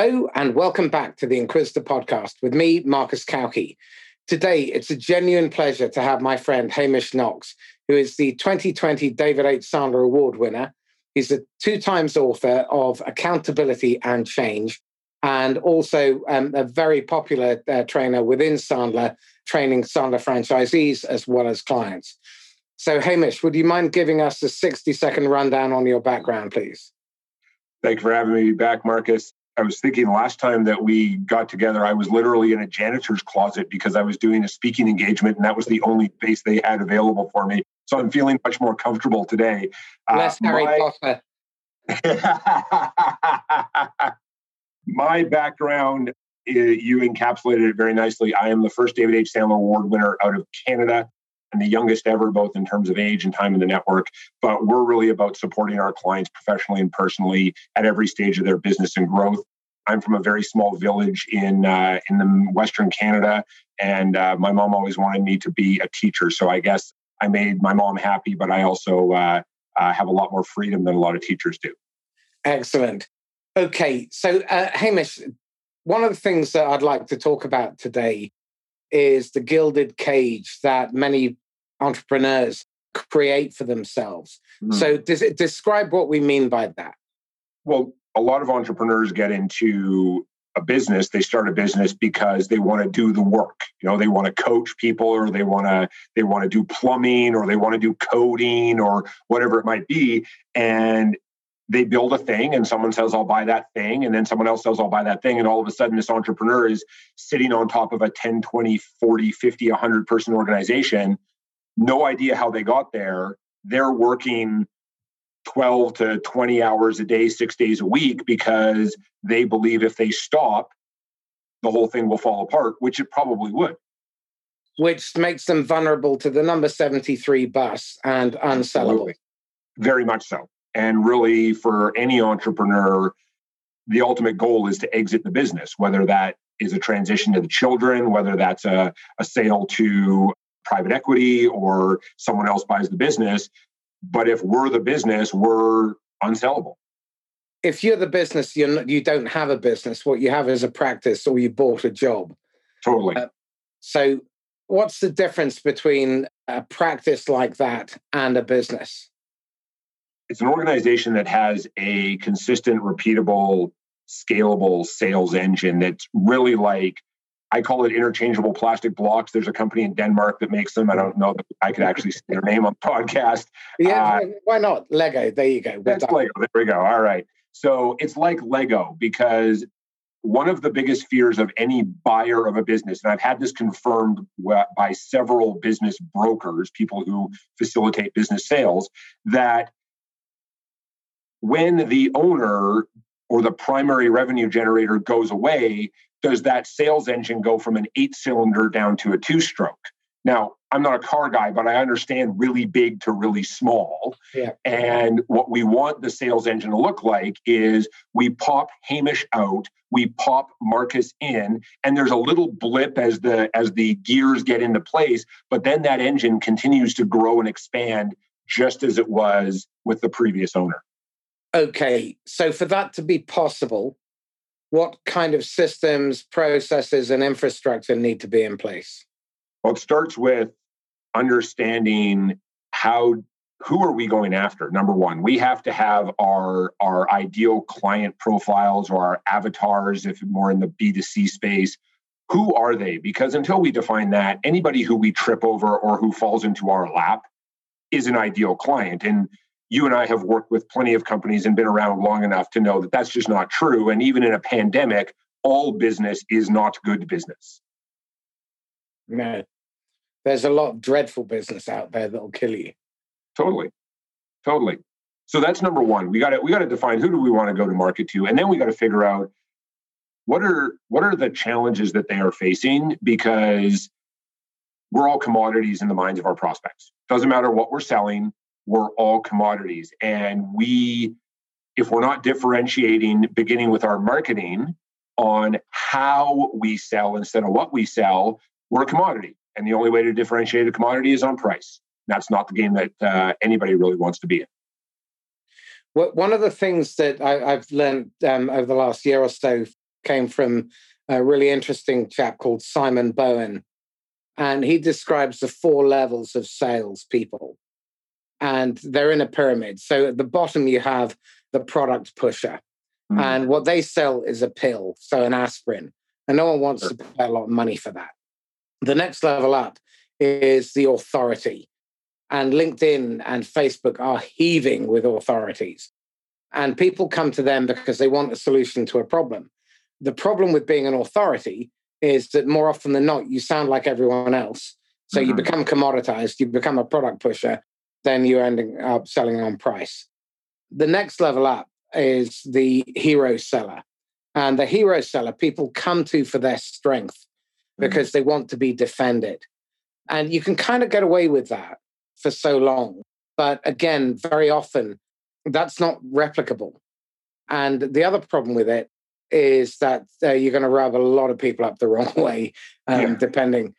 Hello, and welcome back to the Inquisitor podcast with me, Marcus Cauchi. Today, it's a genuine pleasure to have my friend Hamish Knox, who is the 2020 David H. Sandler Award winner. He's a two times author of Accountability and Change, and also um, a very popular uh, trainer within Sandler, training Sandler franchisees as well as clients. So, Hamish, would you mind giving us a 60 second rundown on your background, please? Thank you for having me back, Marcus. I was thinking last time that we got together, I was literally in a janitor's closet because I was doing a speaking engagement, and that was the only space they had available for me. So I'm feeling much more comfortable today. Less uh, Harry my, Potter. my background, you encapsulated it very nicely. I am the first David H. Sandler Award winner out of Canada and the youngest ever, both in terms of age and time in the network. But we're really about supporting our clients professionally and personally at every stage of their business and growth. I'm from a very small village in uh, in the Western Canada, and uh, my mom always wanted me to be a teacher. So I guess I made my mom happy, but I also uh, uh have a lot more freedom than a lot of teachers do. Excellent. Okay, so uh, Hamish, one of the things that I'd like to talk about today is the gilded cage that many entrepreneurs create for themselves. Mm. So, does it describe what we mean by that? Well, a lot of entrepreneurs get into a business they start a business because they want to do the work you know they want to coach people or they want to they want to do plumbing or they want to do coding or whatever it might be and they build a thing and someone says i'll buy that thing and then someone else says i'll buy that thing and all of a sudden this entrepreneur is sitting on top of a 10 20 40 50 100 person organization no idea how they got there. They're working 12 to 20 hours a day six days a week because they believe if they stop the whole thing will fall apart which it probably would. Which makes them vulnerable to the number 73 bus and unsellable. Absolutely. very much so. And really, for any entrepreneur, the ultimate goal is to exit the business, whether that is a transition to the children, whether that's a, a sale to private equity or someone else buys the business. But if we're the business, we're unsellable. If you're the business, you're not, you don't have a business. What you have is a practice, or you bought a job. Totally. Uh, so, what's the difference between a practice like that and a business? it's an organization that has a consistent, repeatable, scalable sales engine that's really like I call it interchangeable plastic blocks. There's a company in Denmark that makes them. I don't know that I could actually say their name on the podcast. Yeah, uh, why not? Lego. There you go. That's Lego. There we go. All right. So it's like Lego because one of the biggest fears of any buyer of a business, and I've had this confirmed by several business brokers, people who facilitate business sales, that when the owner or the primary revenue generator goes away, does that sales engine go from an eight cylinder down to a two stroke? Now, I'm not a car guy, but I understand really big to really small. Yeah. And what we want the sales engine to look like is we pop Hamish out, we pop Marcus in, and there's a little blip as the as the gears get into place, but then that engine continues to grow and expand just as it was with the previous owner okay, so for that to be possible, what kind of systems, processes, and infrastructure need to be in place? Well, it starts with understanding how who are we going after? Number one we have to have our our ideal client profiles or our avatars if more in the b2c space. Who are they? Because until we define that anybody who we trip over or who falls into our lap is an ideal client. And you and I have worked with plenty of companies and been around long enough to know that that's just not true. And even in a pandemic, all business is not good business. No, there's a lot of dreadful business out there that'll kill you. Totally, totally. So that's number one. We got to we got to define who do we want to go to market to, and then we got to figure out what are what are the challenges that they are facing because we're all commodities in the minds of our prospects. Doesn't matter what we're selling we're all commodities. And we, if we're not differentiating, beginning with our marketing on how we sell instead of what we sell, we're a commodity. And the only way to differentiate a commodity is on price. That's not the game that uh, anybody really wants to be in. Well, one of the things that I, have learned um, over the last year or so came from a really interesting chap called Simon Bowen. And he describes the four levels of salespeople. And they're in a pyramid. So at the bottom, you have the product pusher. Mm. And what they sell is a pill, so an aspirin. And no one wants sure. to pay a lot of money for that. The next level up is the authority. And LinkedIn and Facebook are heaving with authorities. And people come to them because they want a solution to a problem. The problem with being an authority is that more often than not, you sound like everyone else. So mm-hmm. you become commoditized, you become a product pusher, then you're ending up selling on price. The next level up is the hero seller. And the hero seller, people come to for their strength mm-hmm. because they want to be defended. And you can kind of get away with that for so long. But again, very often that's not replicable. And the other problem with it is that uh, you're going to rub a lot of people up the wrong way, um, yeah. depending.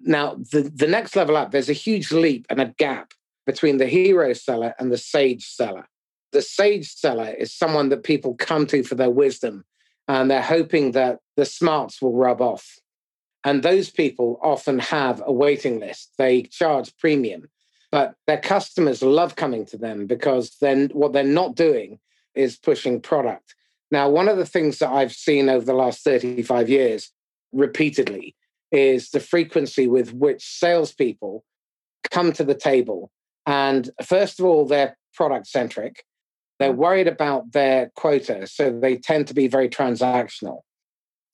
Now, the, the next level up, there's a huge leap and a gap between the hero seller and the sage seller. The sage seller is someone that people come to for their wisdom, and they're hoping that the smarts will rub off. And those people often have a waiting list. They charge premium but their customers love coming to them because then what they're not doing is pushing product. Now, one of the things that I've seen over the last 35 years repeatedly is the frequency with which salespeople come to the table. And first of all, they're product centric. They're mm. worried about their quota, so they tend to be very transactional.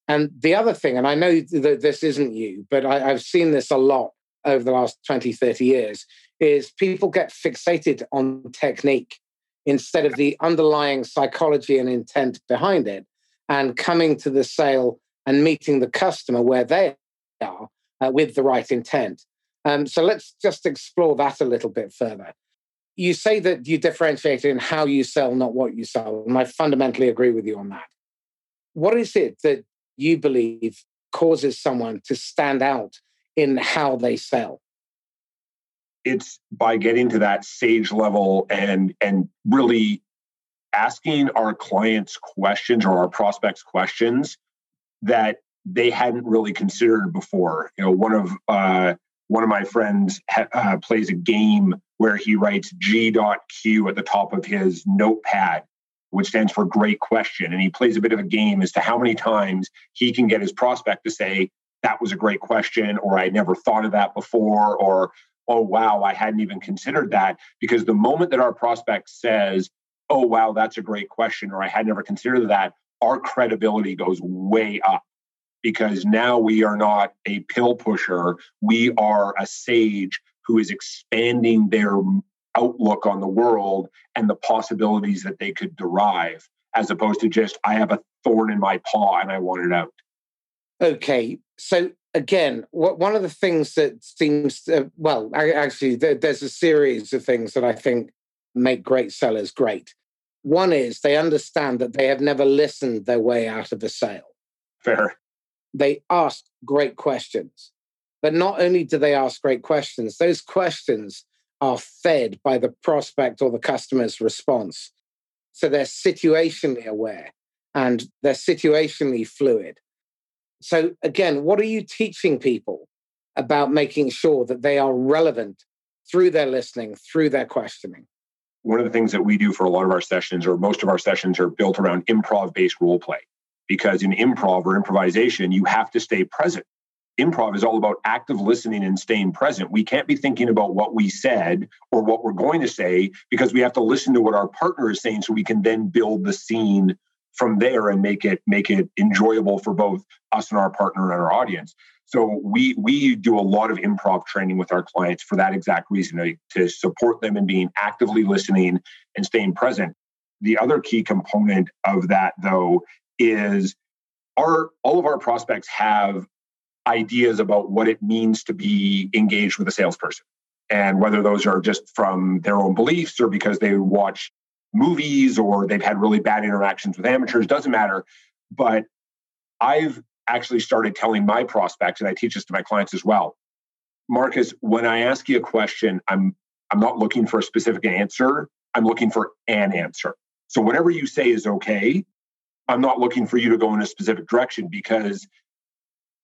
And the other thing, and I know that this isn't you, but I, have seen this a lot over the last 20, 30 years, is people get fixated on technique instead of the underlying psychology and intent behind it and coming to the sale and meeting the customer where they are uh, with the right intent. Um, so let's just explore that a little bit further. You say that you differentiate in how you sell, not what you sell. And I fundamentally agree with you on that. What is it that you believe causes someone to stand out in how they sell? it's by getting to that sage level and and really asking our clients questions or our prospects questions that they hadn't really considered before. You know, one of uh, one of my friends ha- uh, plays a game where he writes G.Q at the top of his notepad, which stands for great question. And he plays a bit of a game as to how many times he can get his prospect to say, that was a great question, or I never thought of that before, or oh, wow, I hadn't even considered that. Because the moment that our prospect says, oh, wow, that's a great question, or I had never considered that, our credibility goes way up because now we are not a pill pusher. We are a sage who is expanding their outlook on the world and the possibilities that they could derive, as opposed to just, I have a thorn in my paw and I want it out. Okay. So again, what, one of the things that seems well, I, actually, there, there's a series of things that I think make great sellers great. One is they understand that they have never listened their way out of a sale. Fair. They ask great questions. But not only do they ask great questions, those questions are fed by the prospect or the customer's response. So they're situationally aware and they're situationally fluid. So, again, what are you teaching people about making sure that they are relevant through their listening, through their questioning? One of the things that we do for a lot of our sessions, or most of our sessions, are built around improv based role play. Because in improv or improvisation, you have to stay present. Improv is all about active listening and staying present. We can't be thinking about what we said or what we're going to say because we have to listen to what our partner is saying so we can then build the scene from there and make it make it enjoyable for both us and our partner and our audience. So we we do a lot of improv training with our clients for that exact reason to, support them in being actively listening and staying present. The other key component of that though is our all of our prospects have ideas about what it means to be engaged with a salesperson and whether those are just from their own beliefs or because they watch movies or they've had really bad interactions with amateurs, doesn't matter. But I've actually started telling my prospects, and I teach this to my clients as well. Marcus, when I ask you a question, I'm I'm not looking for a specific answer. I'm looking for an answer. So whatever you say is okay, I'm not looking for you to go in a specific direction because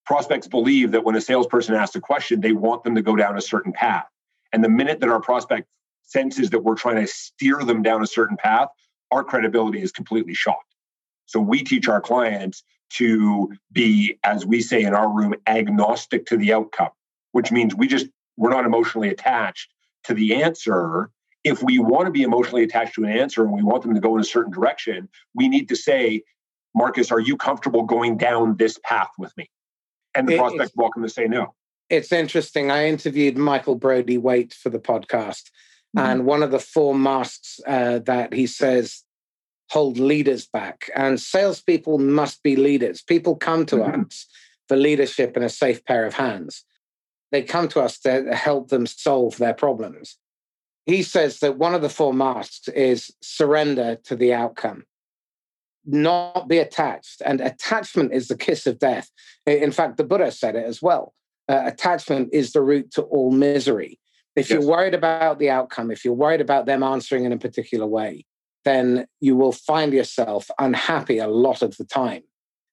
prospects believe that when a salesperson asks a question, they want them to go down a certain path. And the minute that our prospect senses that we're trying to steer them down a certain path, our credibility is completely shot. So we teach our clients to be, as we say in our room, agnostic to the outcome, which means we just, we're not emotionally attached to the answer. If we want to be emotionally attached to an answer and we want them to go in a certain direction, we need to say, Marcus, are you comfortable going down this path with me? And the it, prospect welcome to say no. It's interesting. I interviewed Michael Brody-Waite for the podcast, mm-hmm. and one of the four masks uh, that he says hold leaders back. And salespeople must be leaders. People come to mm-hmm. us for leadership and a safe pair of hands. They come to us to help them solve their problems. He says that one of the four masks is surrender to the outcome, not be attached. And attachment is the kiss of death. In fact, the Buddha said it as well. Uh, attachment is the root to all misery. If yes. you're worried about the outcome, if you're worried about them answering in a particular way, then you will find yourself unhappy a lot of the time.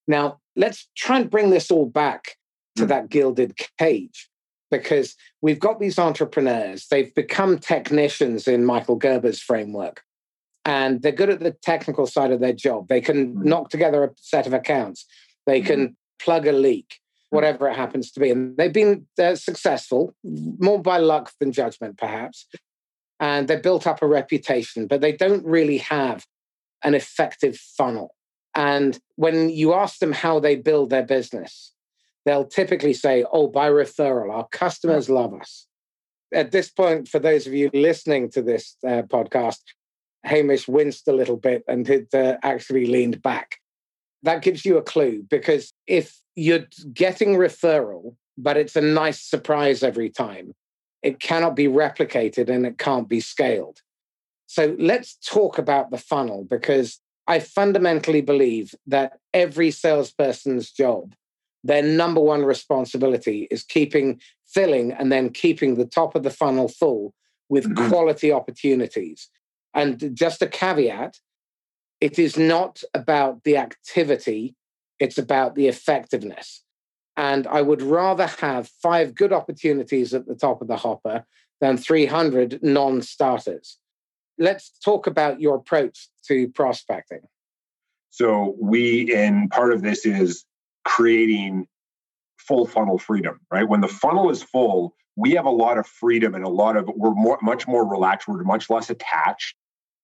Now, let's try and bring this all back to mm. that gilded cage because we've got these entrepreneurs. They've become technicians in Michael Gerber's framework, and they're good at the technical side of their job. They can mm. knock together a set of accounts, they mm. can plug a leak, hmm. whatever it happens to be. And they've been uh, successful, more by luck than judgment, perhaps and they built up a reputation, but they don't really have an effective funnel. And when you ask them how they build their business, they'll typically say, Oh, by referral, our customers love us. At this point, for those of you listening to this uh, podcast, Hamish winced a little bit and had uh, actually leaned back. That gives you a clue because if you're getting referral, but it's a nice surprise every time, it cannot be replicated and it can't be scaled. So let's talk about the funnel because I fundamentally believe that every salesperson's job, their number one responsibility is keeping filling and then keeping the top of the funnel full with mm-hmm. quality opportunities. And just a caveat it is not about the activity, it's about the effectiveness. And I would rather have five good opportunities at the top of the hopper than 300 non starters. Let's talk about your approach to prospecting. So, we, and part of this is creating full funnel freedom, right? When the funnel is full, we have a lot of freedom and a lot of, we're more, much more relaxed, we're much less attached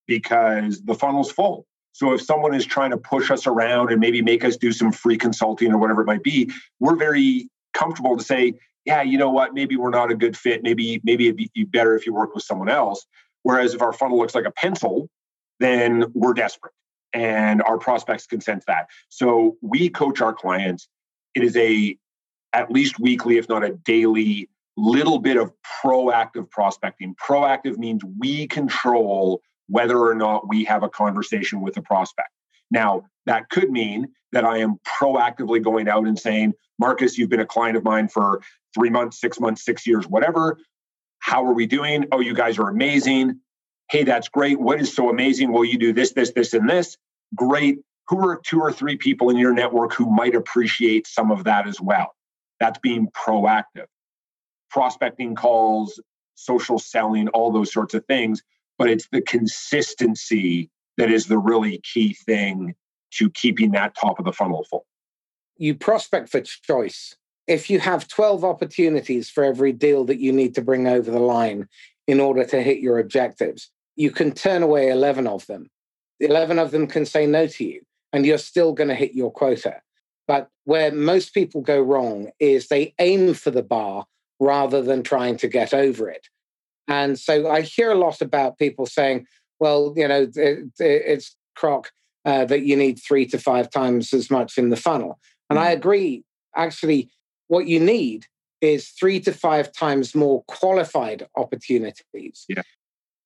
because the funnel's full. So if someone is trying to push us around and maybe make us do some free consulting or whatever it might be, we're very comfortable to say, yeah, you know what, maybe we're not a good fit. Maybe maybe it'd be better if you work with someone else. Whereas if our funnel looks like a pencil, then we're desperate and our prospects can sense that. So we coach our clients. It is a at least weekly, if not a daily, little bit of proactive prospecting. Proactive means we control whether or not we have a conversation with a prospect. Now, that could mean that I am proactively going out and saying, Marcus, you've been a client of mine for three months, six months, six years, whatever. How are we doing? Oh, you guys are amazing. Hey, that's great. What is so amazing? Well, you do this, this, this, and this. Great. Who are two or three people in your network who might appreciate some of that as well? That's being proactive. Prospecting calls, social selling, all those sorts of things but it's the consistency that is the really key thing to keeping that top of the funnel full. You prospect for choice. If you have 12 opportunities for every deal that you need to bring over the line in order to hit your objectives, you can turn away 11 of them. 11 of them can say no to you, and you're still going to hit your quota. But where most people go wrong is they aim for the bar rather than trying to get over it. And so I hear a lot about people saying, well, you know, it, it's crock uh, that you need three to five times as much in the funnel. And I mm. agree. Actually, what you need is three to five times more qualified opportunities. Yeah.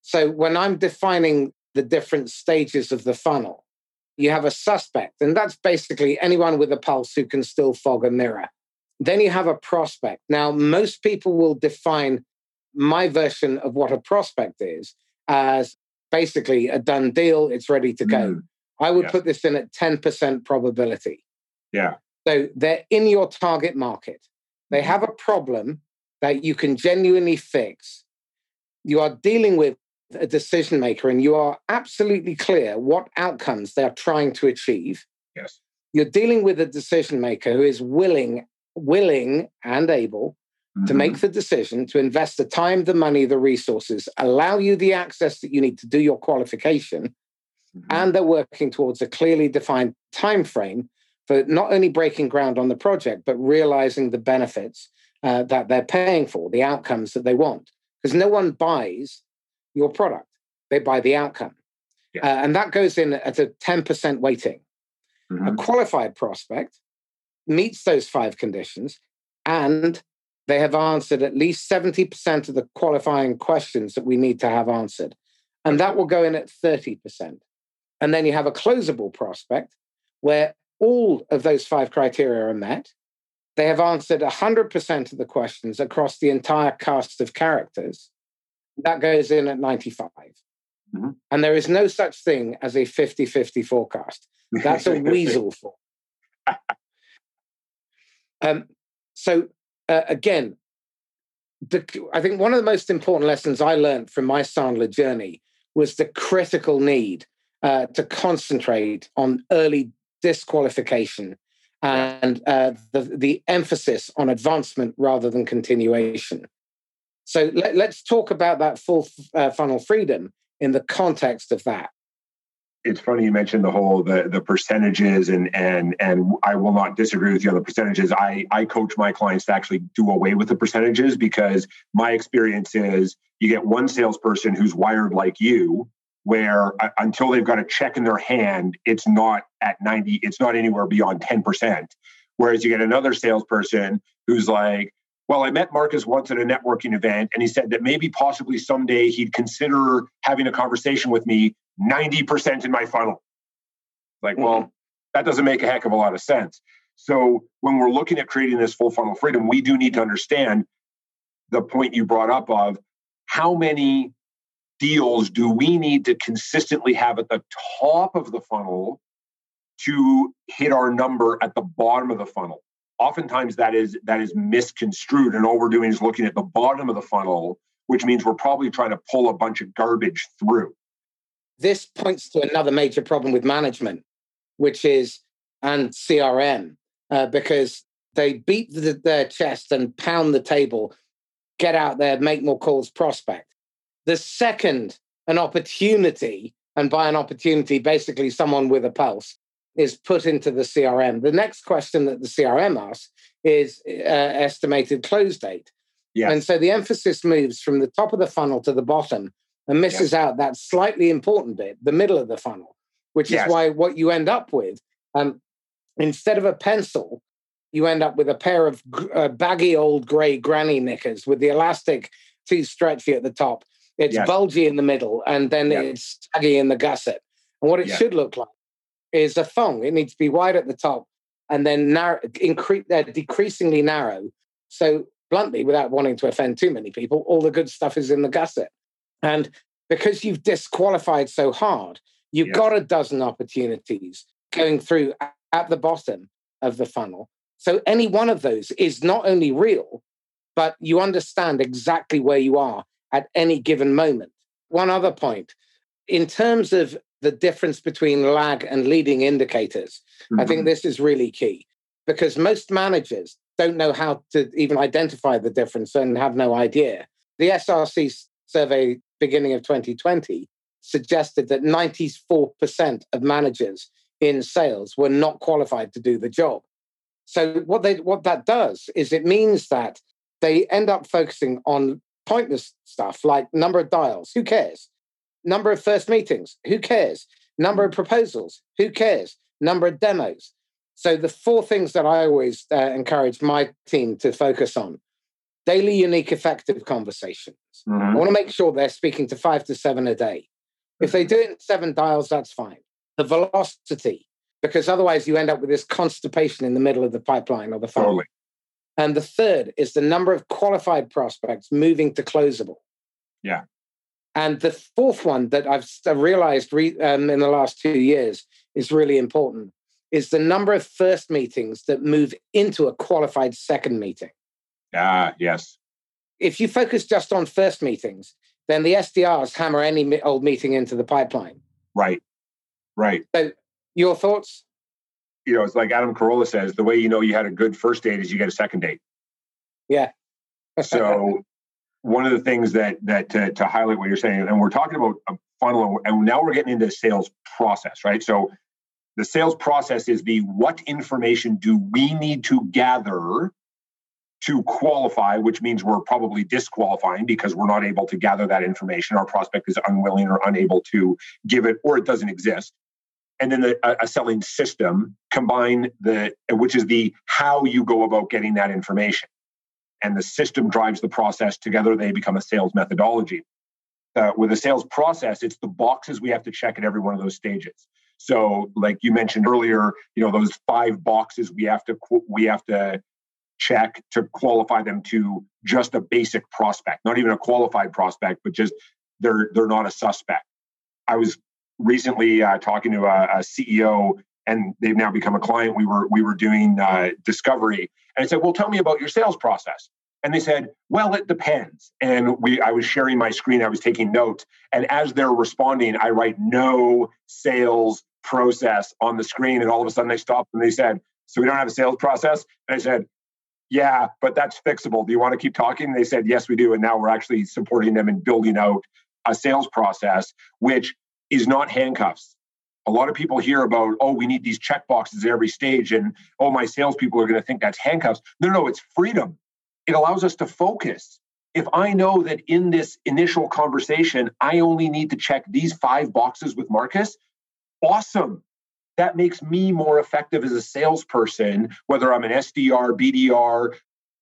So when I'm defining the different stages of the funnel, you have a suspect, and that's basically anyone with a pulse who can still fog a mirror. Then you have a prospect. Now, most people will define my version of what a prospect is as basically a done deal, it's ready to go. Mm. I would put this in at 10% probability. Yeah. So they're in your target market. They Mm-hmm. have a problem that you can genuinely fix. You are dealing with a decision maker and you are absolutely clear what outcomes they are trying to achieve. Yes. You're dealing with a decision maker who is willing, willing and able to Mhm. make the decision to invest the time, the money, the resources, allow you the access that you need to do your qualification, Mhm. and they're working towards a clearly defined time frame for not only breaking ground on the project but realizing the benefits uh, that they're paying for, the outcomes that they want. Because no one buys your product; they buy the outcome, Yeah. uh, and that goes in at a ten percent weighting. A Mhm. qualified prospect meets those five conditions and they have answered at least 70% of the qualifying questions that we need to have answered. And that will go in at 30%. And then you have a closable prospect where all of those five criteria are met. They have answered 100% of the questions across the entire cast of characters. That goes in at 95. Mhm. And there is no such thing as a 50 50 forecast. That's a weasel for. Um, so uh, again, the, I think one of the most important lessons I learned from my Sandler journey was the critical need uh, to concentrate on early disqualification and uh, the, the emphasis on advancement rather than continuation. So let, us talk about that full uh, funnel freedom in the context of that. it's funny you mentioned the whole the the percentages and and and I will not disagree with you on the percentages. I I coach my clients to actually do away with the percentages because my experience is you get one salesperson who's wired like you where uh, until they've got a check in their hand it's not at 90 it's not anywhere beyond 10% whereas you get another salesperson who's like well, I met Marcus once at a networking event, and he said that maybe possibly someday he'd consider having a conversation with me 90% in my funnel. Like, well, mm-hmm. that doesn't make a heck of a lot of sense. So, when we're looking at creating this full funnel freedom, we do need to understand the point you brought up of how many deals do we need to consistently have at the top of the funnel to hit our number at the bottom of the funnel oftentimes that is that is misconstrued and all we're doing is looking at the bottom of the funnel which means we're probably trying to pull a bunch of garbage through. This points to another major problem with management which is and crm uh, because they beat the, their chest and pound the table get out there make more calls prospect. The second an opportunity and by an opportunity basically someone with a pulse is put into the CRM. The next question that the CRM asks is uh, estimated close date. Yes. And so the emphasis moves from the top of the funnel to the bottom and misses yes. out that slightly important bit, the middle of the funnel, which yes. is why what you end up with, um, instead of a pencil, you end up with a pair of uh, baggy old gray granny knickers with the elastic too stretchy at the top. It's bulgy in the middle, and then it's saggy in the gusset. And what it should look like is a thong. It needs to be wide at the top and then narrow, increase, uh, decreasingly narrow. So bluntly, without wanting to offend too many people, all the good stuff is in the gusset. And because you've disqualified so hard, you've got a dozen opportunities going through at the bottom of the funnel. So any one of those is not only real, but you understand exactly where you are at any given moment. One other point in terms of the difference between lag and leading indicators. Mm-hmm. I think this is really key because most managers don't know how to even identify the difference and have no idea. The SRC survey beginning of 2020 suggested that 94% of managers in sales were not qualified to do the job. So what they what that does is it means that they end up focusing on pointless stuff like number of dials, who cares? Number of first meetings, who cares? Number of proposals, who cares? Number of demos. So, the four things that I always uh, encourage my team to focus on daily, unique, effective conversations. Mm-hmm. I want to make sure they're speaking to five to seven a day. If they do it in seven dials, that's fine. The velocity, because otherwise you end up with this constipation in the middle of the pipeline or the funnel. Totally. And the third is the number of qualified prospects moving to closable. Yeah. And the fourth one that I've realized re, um, in the last two years is really important is the number of first meetings that move into a qualified second meeting. Ah, yes. If you focus just on first meetings, then the SDRs hammer any old meeting into the pipeline. Right. Right. So, your thoughts? You know, it's like Adam Carolla says the way you know you had a good first date is you get a second date. Yeah. so, one of the things that that to, to highlight what you're saying, and we're talking about a funnel, and now we're getting into sales process, right? So, the sales process is the what information do we need to gather to qualify, which means we're probably disqualifying because we're not able to gather that information. Our prospect is unwilling or unable to give it, or it doesn't exist. And then the, a, a selling system combine the, which is the how you go about getting that information. And the system drives the process together. They become a sales methodology. Uh, with a sales process, it's the boxes we have to check at every one of those stages. So, like you mentioned earlier, you know those five boxes we have to we have to check to qualify them to just a basic prospect, not even a qualified prospect, but just they're they're not a suspect. I was recently uh, talking to a, a, CEO, and they've now become a client. We were we were doing uh, discovery, and I said, "Well, tell me about your sales process." And they said, "Well, it depends." And we, I was sharing my screen, I was taking notes, and as they're responding, I write no sales process on the screen. And all of a sudden they stopped and they said, So we don't have a sales process? And I said, Yeah, but that's fixable. Do you want to keep talking? And they said, Yes, we do. And now we're actually supporting them in building out a sales process, which is not handcuffs. A lot of people hear about, oh, we need these check boxes at every stage, and oh, my salespeople are going to think that's handcuffs. No, no, it's freedom. It allows us to focus. If I know that in this initial conversation, I only need to check these five boxes with Marcus, awesome. That makes me more effective as a salesperson, whether I'm an SDR, BDR,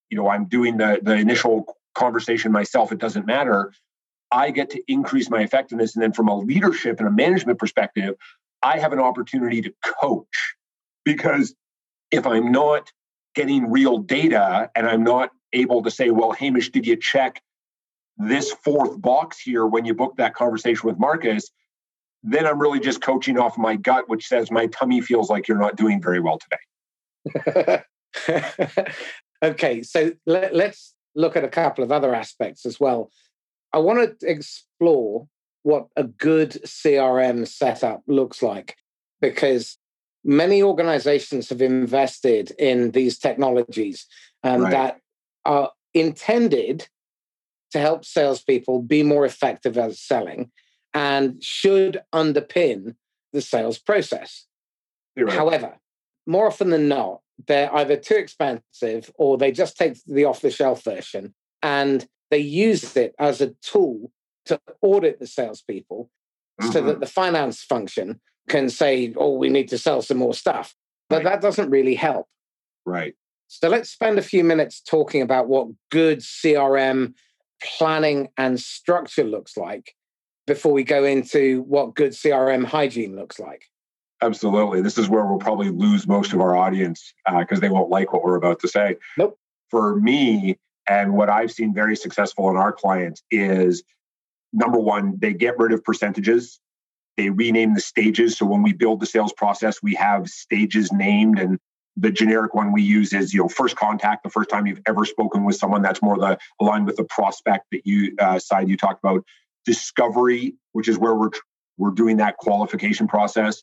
you know, I'm doing the, the initial conversation myself, it doesn't matter. I get to increase my effectiveness. And then from a leadership and a management perspective, I have an opportunity to coach because if I'm not getting real data and I'm not able to say, well, Hamish, did you check this fourth box here when you booked that conversation with Marcus? then I'm really just coaching off my gut, which says my tummy feels like you're not doing very well today. okay, so let, us look at a couple of other aspects as well. I want to explore what a good CRM setup looks like because many organizations have invested in these technologies and right. that are intended to help salespeople be more effective at selling and should underpin the sales process. Right. However, more often than not, they're either too expensive or they just take the off the shelf version and they use it as a tool to audit the salespeople mm-hmm. so that mm-hmm. the finance function can say, oh, we need to sell some more stuff. But right. that doesn't really help. Right. So let's spend a few minutes talking about what good CRM planning and structure looks like before we go into what good CRM hygiene looks like. Absolutely. This is where we'll probably lose most of our audience because uh, they won't like what we're about to say. Nope. For me, and what I've seen very successful in our clients is number one, they get rid of percentages. They rename the stages. So when we build the sales process, we have stages named and the generic one we use is you know first contact the first time you've ever spoken with someone that's more the aligned with the prospect that you uh, side you talked about discovery, which is where we're we're doing that qualification process.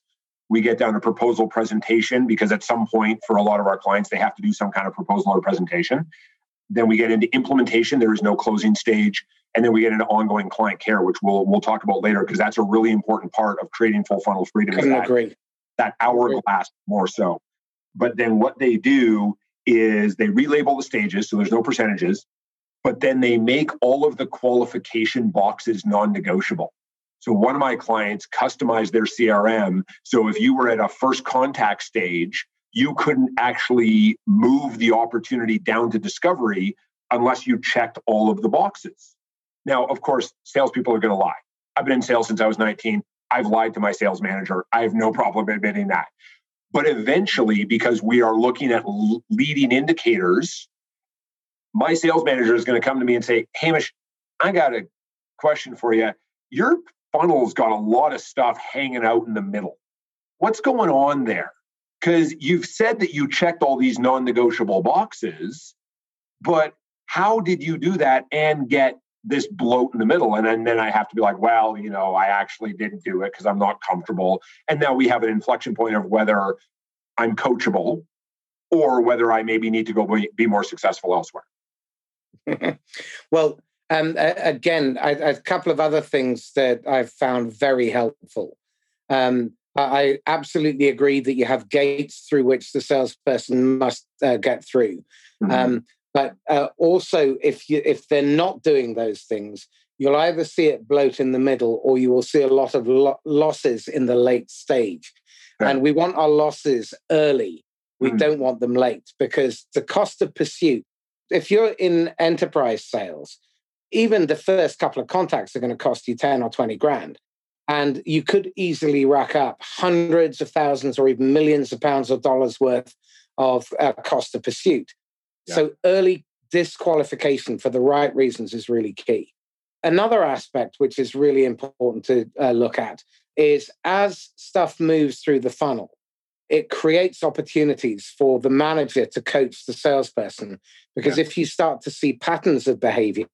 We get down to proposal presentation because at some point for a lot of our clients they have to do some kind of proposal or presentation. Then we get into implementation. There is no closing stage, and then we get into ongoing client care, which we'll we'll talk about later because that's a really important part of creating full funnel freedom. Couldn't that, agree. That hourglass more so. But then what they do is they relabel the stages, so there's no percentages but then they make all of the qualification boxes non negotiable. So one of my clients customized their CRM. So if you were at a first contact stage, you couldn't actually move the opportunity down to discovery unless you checked all of the boxes. Now, of course, salespeople are going to lie. I've been in sales since I was 19. I've lied to my sales manager. I have no problem admitting that. But eventually, because we are looking at leading indicators my sales manager is going to come to me and say, Hamish, I got a question for you. Your funnel's got a lot of stuff hanging out in the middle. what's going on there? Because you've said that you checked all these non negotiable boxes, but how did you do that and get this bloat in the middle? And then, then I have to be like, well, you know, I actually didn't do it because I'm not comfortable. And now we have an inflection point of whether I'm coachable or whether I maybe need to go be, be more successful elsewhere. well, um, again, I, a couple of other things that I've found very helpful. Um, I absolutely agree that you have gates through which the salesperson must uh, get through. Mm-hmm. Um, but uh, also, if you if they're not doing those things, you'll either see it bloat in the middle, or you will see a lot of lo- losses in the late stage. And we want our losses early. We mm-hmm. don't want them late because the cost of pursuit. If you're in enterprise sales, even the first couple of contacts are going to cost you 10 or 20 grand. And you could easily rack up hundreds of thousands or even millions of pounds or dollars worth of uh, cost of pursuit. Yeah. So early disqualification for the right reasons is really key. Another aspect which is really important to uh, look at is as stuff moves through the funnel, it creates opportunities for the manager to coach the salesperson. Because yeah. if you start to see patterns of behavior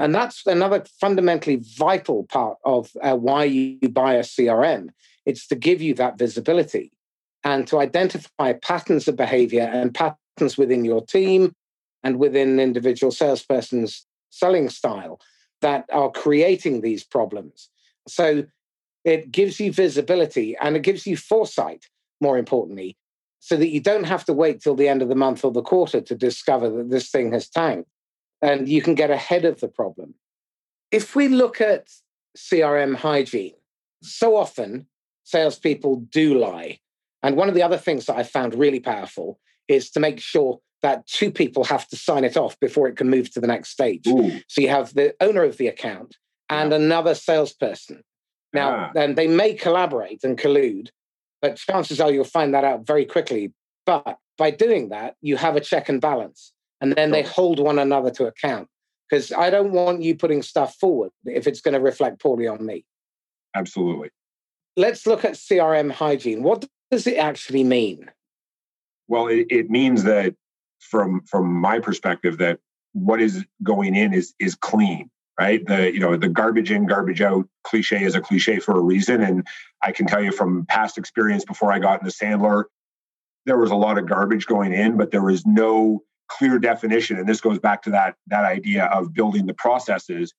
and that's another fundamentally vital part of uh, why you buy a CRM. It's to give you that visibility and to identify patterns of behavior and patterns within your team and within an individual salesperson's selling style that are creating these problems. So it gives you visibility and it gives you foresight, more importantly, so that you don't have to wait till the end of the month or the quarter to discover that this thing has tanked and you can get ahead of the problem. If we look at CRM hygiene, so often salespeople do lie. And one of the other things that I found really powerful is to make sure that two people have to sign it off before it can move to the next stage. Ooh. So you have the owner of the account and yeah. another salesperson. Now, ah. then they may collaborate and collude, but chances are you'll find that out very quickly. But by doing that, you have a check and balance and then they hold one another to account because I don't want you putting stuff forward if it's going to reflect poorly on me. Absolutely. Let's look at CRM hygiene. What does it actually mean? Well, it, it means that from from my perspective that what is going in is is clean right the you know the garbage in garbage out cliche is a cliche for a reason and i can tell you from past experience before i got into sandler there was a lot of garbage going in but there was no clear definition and this goes back to that that idea of building the processes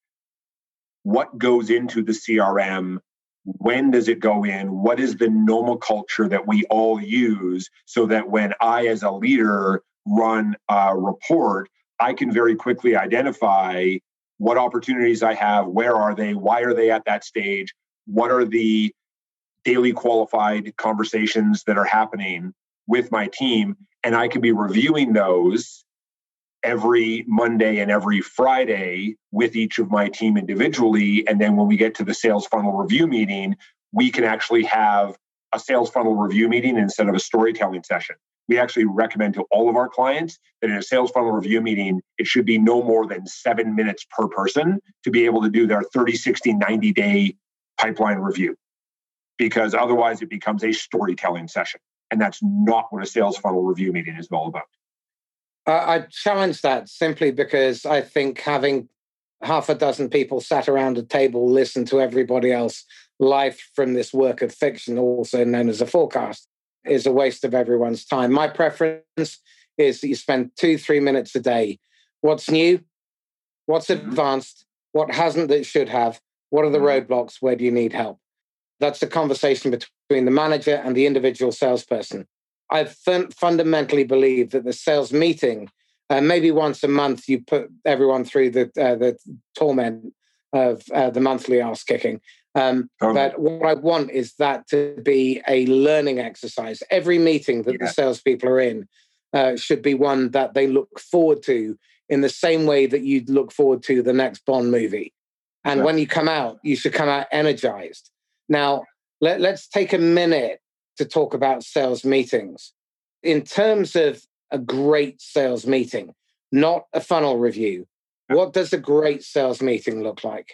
what goes into the crm when does it go in what is the nomenclature that we all use so that when i as a leader run a report i can very quickly identify what opportunities i have where are they why are they at that stage what are the daily qualified conversations that are happening with my team and I can be reviewing those every Monday and every Friday with each of my team individually. And then when we get to the sales funnel review meeting, we can actually have a sales funnel review meeting instead of a storytelling session. We actually recommend to all of our clients that in a sales funnel review meeting, it should be no more than seven minutes per person to be able to do their 30, 60, 90 day pipeline review. Because otherwise, it becomes a storytelling session. And that's not what a sales funnel review meeting is all about. I challenge that simply because I think having half a dozen people sat around a table listen to everybody else live from this work of fiction, also known as a forecast, is a waste of everyone's time. My preference is that you spend two, three minutes a day. What's new? What's mm-hmm. advanced? What hasn't that should have? What are the mm-hmm. roadblocks? Where do you need help? That's the conversation between the manager and the individual salesperson. I fun- fundamentally believe that the sales meeting, uh, maybe once a month, you put everyone through the uh, the torment of uh, the monthly ass kicking. Um, um, but what I want is that to be a learning exercise. Every meeting that yeah. the salespeople are in uh, should be one that they look forward to in the same way that you'd look forward to the next Bond movie. And yeah. when you come out, you should come out energized. Now, let, let's take a minute to talk about sales meetings. In terms of a great sales meeting, not a funnel review, what does a great sales meeting look like?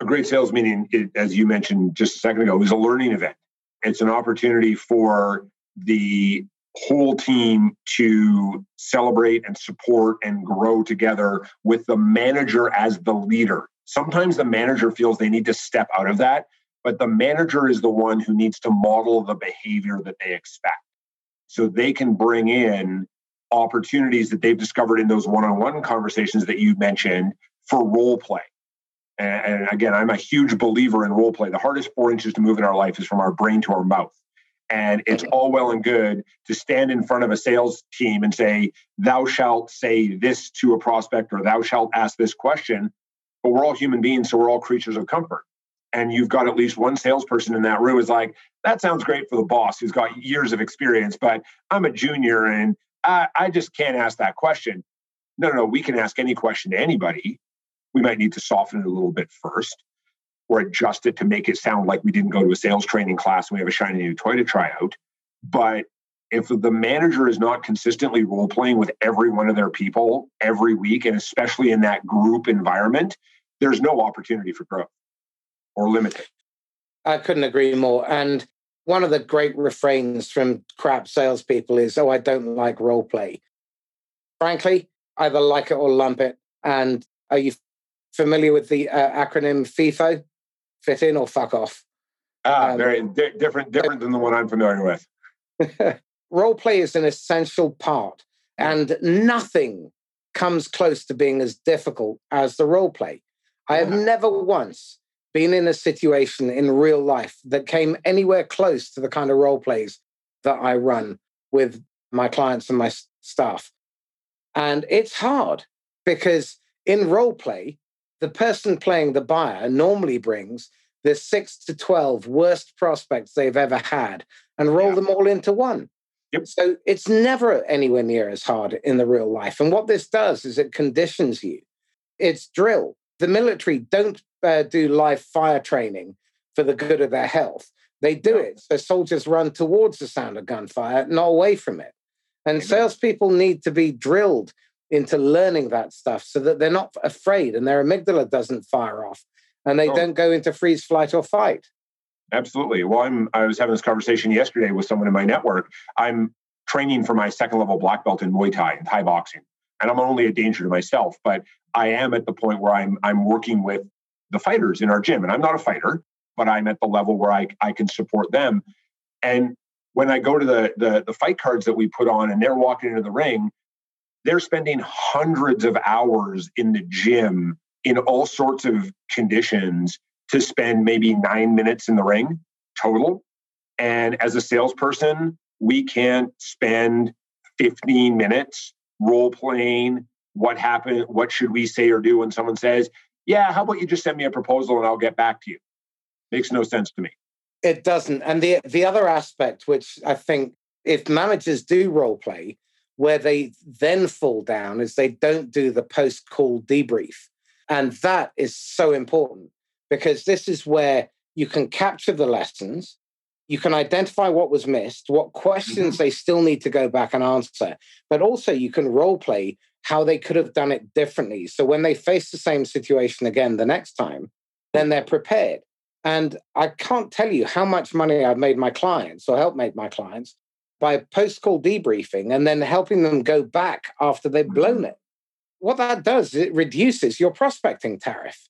A great sales meeting, as you mentioned just a second ago, is a learning event, it's an opportunity for the whole team to celebrate and support and grow together with the manager as the leader. Sometimes the manager feels they need to step out of that, but the manager is the one who needs to model the behavior that they expect. So they can bring in opportunities that they've discovered in those one on one conversations that you mentioned for role play. And, and, again, I'm a huge believer in role play. The hardest four inches to move in our life is from our brain to our mouth. And it's all well and good to stand in front of a sales team and say, Thou shalt say this to a prospect or thou shalt ask this question. But we're all human beings, so we're all creatures of comfort. And you've got at least one salesperson in that room is like, That sounds great for the boss who's got years of experience, but I'm a junior and I, I just can't ask that question. No, no, no, we can ask any question to anybody. We might need to soften it a little bit first or adjust it to make it sound like we didn't go to a sales training class and we have a shiny new toy to try out. But if the manager is not consistently role playing with every one of their people every week, and especially in that group environment, there's no opportunity for growth or limited. I couldn't agree more. And one of the great refrains from crap salespeople is, "Oh, I don't like role play." Frankly, either like it or lump it. And are you familiar with the uh, acronym FIFO? Fit in or fuck off. Ah, um, very di- different, different than the one I'm familiar with. role play is an essential part, and nothing comes close to being as difficult as the role play. I have never once been in a situation in real life that came anywhere close to the kind of role plays that I run with my clients and my staff. And it's hard because in role play, the person playing the buyer normally brings the six to 12 worst prospects they've ever had and roll yeah. them all into one. Yep. So it's never anywhere near as hard in the real life. And what this does is it conditions you. It's drill. The military don't uh, do live fire training for the good of their health. They do it so soldiers run towards the sound of gunfire, not away from it. And Amen. salespeople need to be drilled into learning that stuff so that they're not afraid and their amygdala doesn't fire off and they oh. don't go into freeze, flight, or fight. Absolutely. Well, I'm, I was having this conversation yesterday with someone in my network. I'm training for my second level black belt in Muay Thai and Thai boxing. And I'm only a danger to myself, but I am at the point where I'm I'm working with the fighters in our gym. And I'm not a fighter, but I'm at the level where I, I can support them. And when I go to the, the, the fight cards that we put on and they're walking into the ring, they're spending hundreds of hours in the gym in all sorts of conditions to spend maybe nine minutes in the ring total. And as a salesperson, we can't spend 15 minutes role playing what happened, what should we say or do when someone says, yeah, how about you just send me a proposal and I'll get back to you? Makes no sense to me. It doesn't. And the the other aspect, which I think if managers do role play, where they then fall down is they don't do the post call debrief. And that is so important because this is where you can capture the lessons, you can identify what was missed, what questions mm-hmm. they still need to go back and answer, but also you can role play how they could have done it differently. So when they face the same situation again the next time, then they're prepared. And I can't tell you how much money I've made my clients or helped make my clients by post call debriefing and then helping them go back after they've blown mm-hmm. it. What that does is it reduces your prospecting tariff.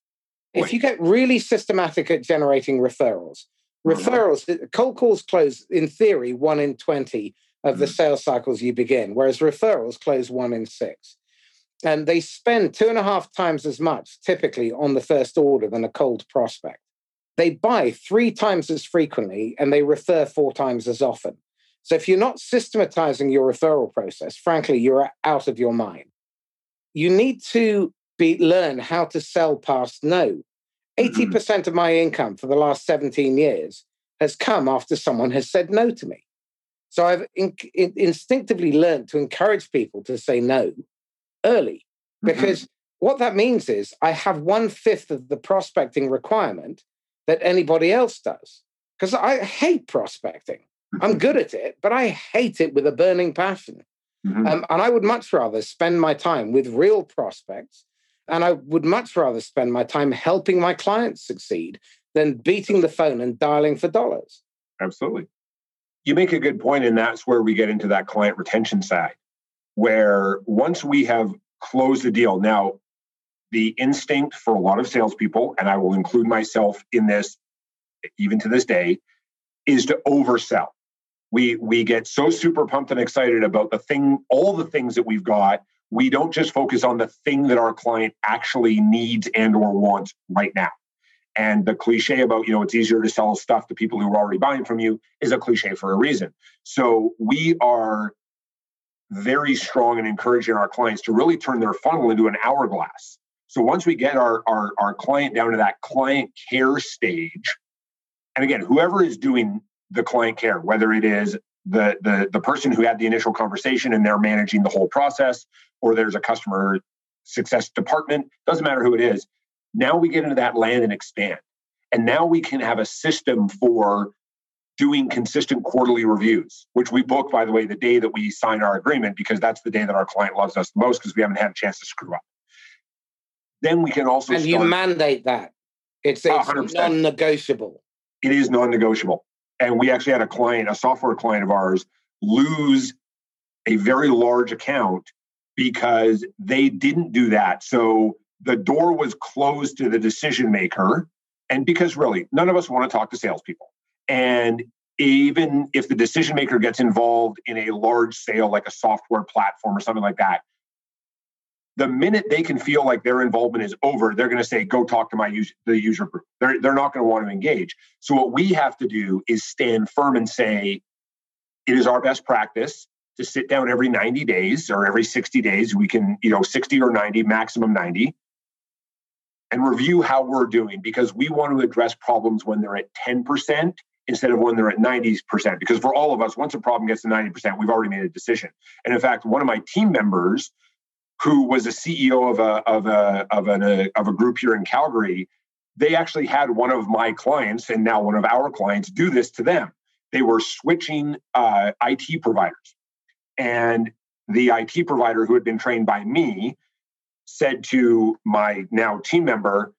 If you get really systematic at generating referrals, mm-hmm. referrals, cold calls close in theory one in 20 of the mm-hmm. sales cycles you begin, whereas referrals close one in six and they spend two and a half times as much typically on the first order than a cold prospect. They buy three times as frequently and they refer four times as often. So if you're not systematizing your referral process, frankly, you're out of your mind. You need to be learn how to sell past no. 80% mm-hmm. of my income for the last 17 years has come after someone has said no to me. So I've in, in, instinctively learned to encourage people to say no early mm-hmm. because mm-hmm. what that means is I have one fifth of the prospecting requirement that anybody else does because I hate prospecting. Mm-hmm. I'm good at it, but I hate it with a burning passion. Mm-hmm. Um, and I would much rather spend my time with real prospects. And I would much rather spend my time helping my clients succeed than beating the phone and dialing for dollars. Absolutely. You make a good point, and that's where we get into that client retention side, where once we have closed the deal, now the instinct for a lot of salespeople, and I will include myself in this even to this day, is to oversell. We we get so super pumped and excited about the thing, all the things that we've got. We don't just focus on the thing that our client actually needs and or wants right now. And the cliche about, you know, it's easier to sell stuff to people who are already buying from you is a cliche for a reason. So we are very strong in encouraging our clients to really turn their funnel into an hourglass. So once we get our, our, our client down to that client care stage, and again, whoever is doing the client care, whether it is the, the, the person who had the initial conversation and they're managing the whole process, or there's a customer success department, doesn't matter who it is. Now we get into that land and expand. And now we can have a system for doing consistent quarterly reviews, which we book, by the way, the day that we sign our agreement, because that's the day that our client loves us the most because we haven't had a chance to screw up. Then we can also. And start, you mandate that. It's, it's non negotiable. It is non negotiable. And we actually had a client, a software client of ours, lose a very large account because they didn't do that. So the door was closed to the decision maker. And because really, none of us want to talk to salespeople. And even if the decision maker gets involved in a large sale like a software platform or something like that, the minute they can feel like their involvement is over, they're going to say, go talk to my user, the user group. They're, they're not going to want to engage. So what we have to do is stand firm and say, it is our best practice to sit down every 90 days or every 60 days. We can, you know, 60 or 90, maximum 90, and review how we're doing because we want to address problems when they're at 10% instead of when they're at 90%. Because for all of us, once a problem gets to 90%, we've already made a decision. And in fact, one of my team members, who was a CEO of a of a of an, a, of a group here in Calgary, they actually had one of my clients and now one of our clients do this to them. They were switching uh, IT providers, and the IT provider who had been trained by me said to my now team member,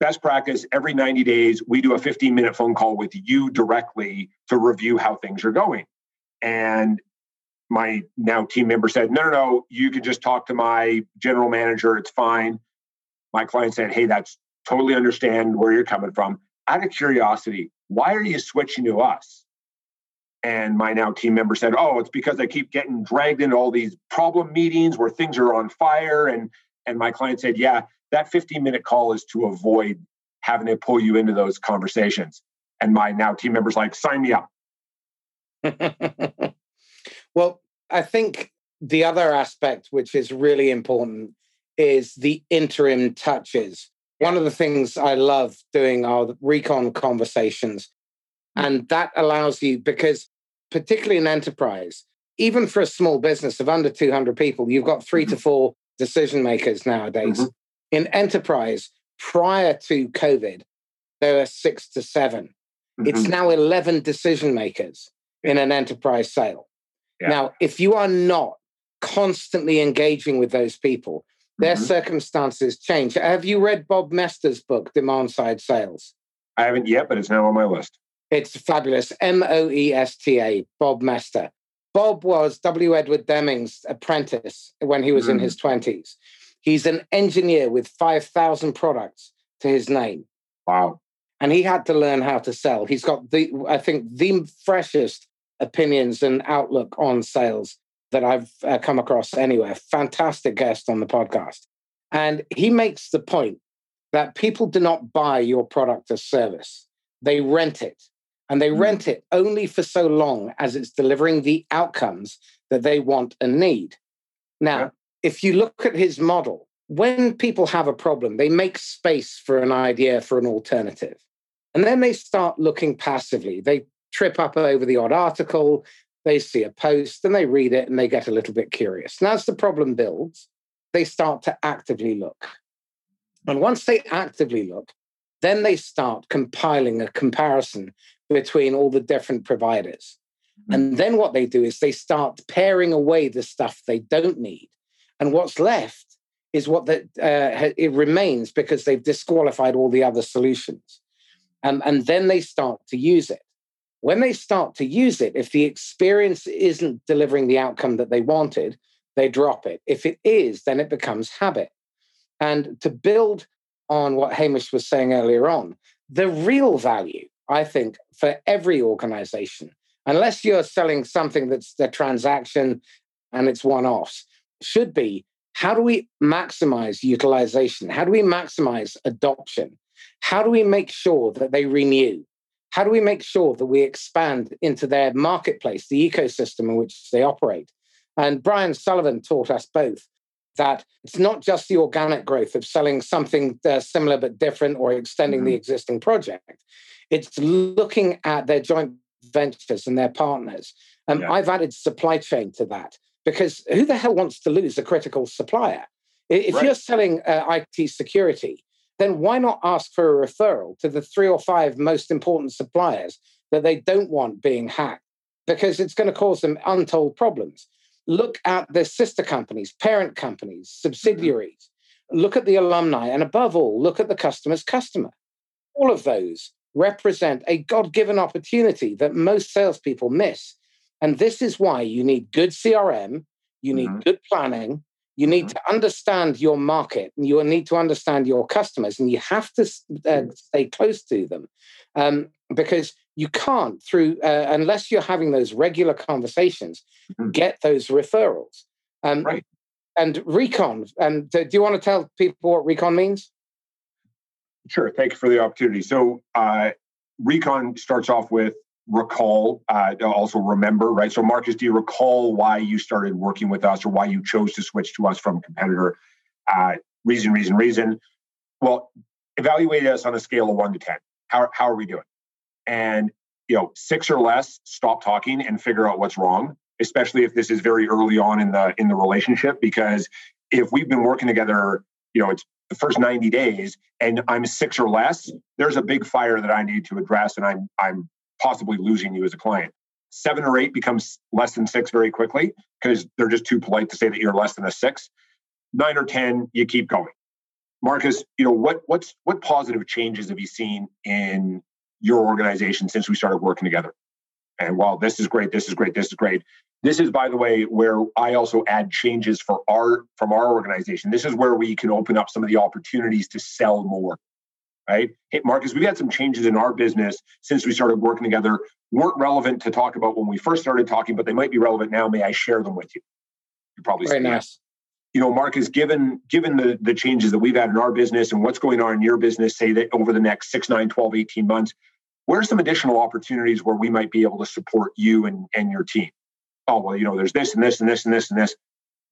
best practice every 90 days, we do a 15 minute phone call with you directly to review how things are going. And my now team member said, no, no, no, you can just talk to my general manager. It's fine. My client said, hey, that's totally understand where you're coming from. Out of curiosity, why are you switching to us? And my now team member said, Oh, it's because I keep getting dragged into all these problem meetings where things are on fire. And and my client said, Yeah, that 15 minute call is to avoid having to pull you into those conversations. And my now team member's like, sign me up. well, I think the other aspect which is really important is the interim touches. One of the things I love doing are the recon conversations and that allows you, because particularly in enterprise, even for a small business of under 200 people, you've got 3 mm-hmm. to four decision makers nowadays. Mm-hmm. In enterprise, prior to COVID, there were six to 7 mm-hmm. It's now 11 decision makers in an enterprise sale. Yeah. Now, if you are not constantly engaging with those people, their mm-hmm. circumstances change. Have you read Bob Moesta's book, Demand Side Sales? I haven't yet, but it's now on my list. It's fabulous. M O E S T A, Bob Moesta. Bob was W. Edward Deming's apprentice when he was mm. in his 20s. He's an engineer with 5,000 products to his name. Wow. And he had to learn how to sell. He's got the, I think, the freshest opinions and outlook on sales that I've uh, come across anywhere. Fantastic guest on the podcast. And he makes the point that people do not buy your product or service, they rent it and they mm. rent it only for so long as it's delivering the outcomes that they want and need. Now, yeah. If you look at his model, when people have a problem, they make space for an idea for an alternative. And then they start looking passively. They trip up over the odd article, they see a post, and they read it and they get a little bit curious. And as the problem builds, they start to actively look. And once they actively look, then they start compiling a comparison between all the different providers. Mm-hmm. And then what they do is they start paring away the stuff they don't need. And what's left is what that uh, it remains because they've disqualified all the other solutions. Um, and then they start to use it. When they start to use it, if the experience isn't delivering the outcome that they wanted, they drop it. If it is, then it becomes habit. And to build on what Hamish was saying earlier on, the real value, I think, for every organization, unless you're selling something that's the transaction and it's one offs, should be how do we maximize utilization? How do we maximize adoption? How do we make sure that they renew? How do we make sure that we expand into their marketplace, the ecosystem in which they operate? And Brian Sullivan taught us both that it's not just the organic growth of selling something uh, similar but different or extending mm-hmm. the existing project. It's looking at their joint ventures and their partners. Um, yeah. I've added supply chain to that because who the hell wants to lose a critical supplier? If right. you're selling uh, IT security, then why not ask for a referral to the three or five most important suppliers that they don't want being hacked? Because it's going to cause them untold problems. Look at the sister companies, parent companies, mm-hmm. subsidiaries. Mm-hmm. Look at the alumni, and above all, look at the customer's customer. All of those represent a God given opportunity that most salespeople miss. And this is why you need good CRM, you need mm-hmm. good planning, you need mm-hmm. to understand your market, and you need to understand your customers, and you have to uh, stay close to them um, because you can't, through uh, unless you're having those regular conversations, mm-hmm. get those referrals. Um, right. And recon. And do you want to tell people what recon means? Sure. Thank you for the opportunity. So, uh, recon starts off with recall, uh, also remember, right? So, Marcus, do you recall why you started working with us or why you chose to switch to us from a competitor? Uh, reason, reason, reason. Well, evaluate us on a scale of one to 10. How, how are we doing? And, you know, six or less, stop talking and figure out what's wrong, especially if this is very early on in the in the relationship. Because if we've been working together, you know, it's the first 90 days and I'm six or less, there's a big fire that I need to address and I'm I'm possibly losing you as a client. Seven or eight becomes less than six very quickly because they're just too polite to say that you're less than a six. Nine or 10, you keep going. Marcus, you know, what what's what positive changes have you seen in your organization since we started working together? And while this is great, this is great, this is great. This is, by the way, where I also add changes for our from our organization. This is where we can open up some of the opportunities to sell more right? Hey, Marcus, we've had some changes in our business since we started working together. weren't relevant to talk about when we first started talking, but they might be relevant now. May I share them with you? You probably very nice. You know, Marcus, given given the the changes that we've had in our business and what's going on in your business, say that over the next 6, 9, 12, 18 months, what are some additional opportunities where we might be able to support you and, and your team? Oh, well, you know, there's this and this and this and this and this.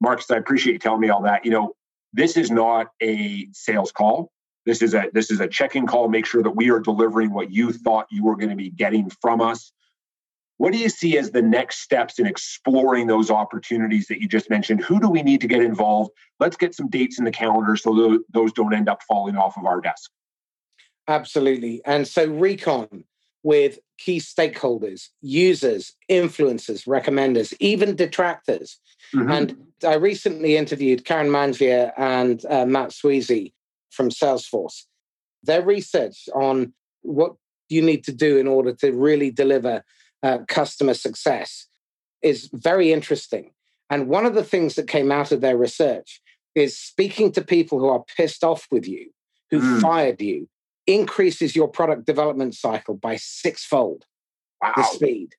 Marcus, I appreciate you telling me all that. You know, this is not a sales call. This is a this is a check-in call. Make sure that we are delivering what you thought you were going to be getting from us. What do you see as the next steps in exploring those opportunities that you just mentioned? Who do we need to get involved? Let's get some dates in the calendar so those don't end up falling off of our desk. Absolutely. And so recon with key stakeholders, users, influencers, recommenders, even detractors. Mm-hmm. And I recently interviewed Karen Mangia and uh, Matt Sweezey from Salesforce. Their research on what you need to do in order to really deliver uh, customer success is very interesting. And one of the things that came out of their research is speaking to people who are pissed off with you, who mm. fired you, increases your product development cycle by sixfold wow. the speed.